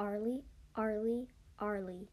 Arlie, Arlie, Arlie.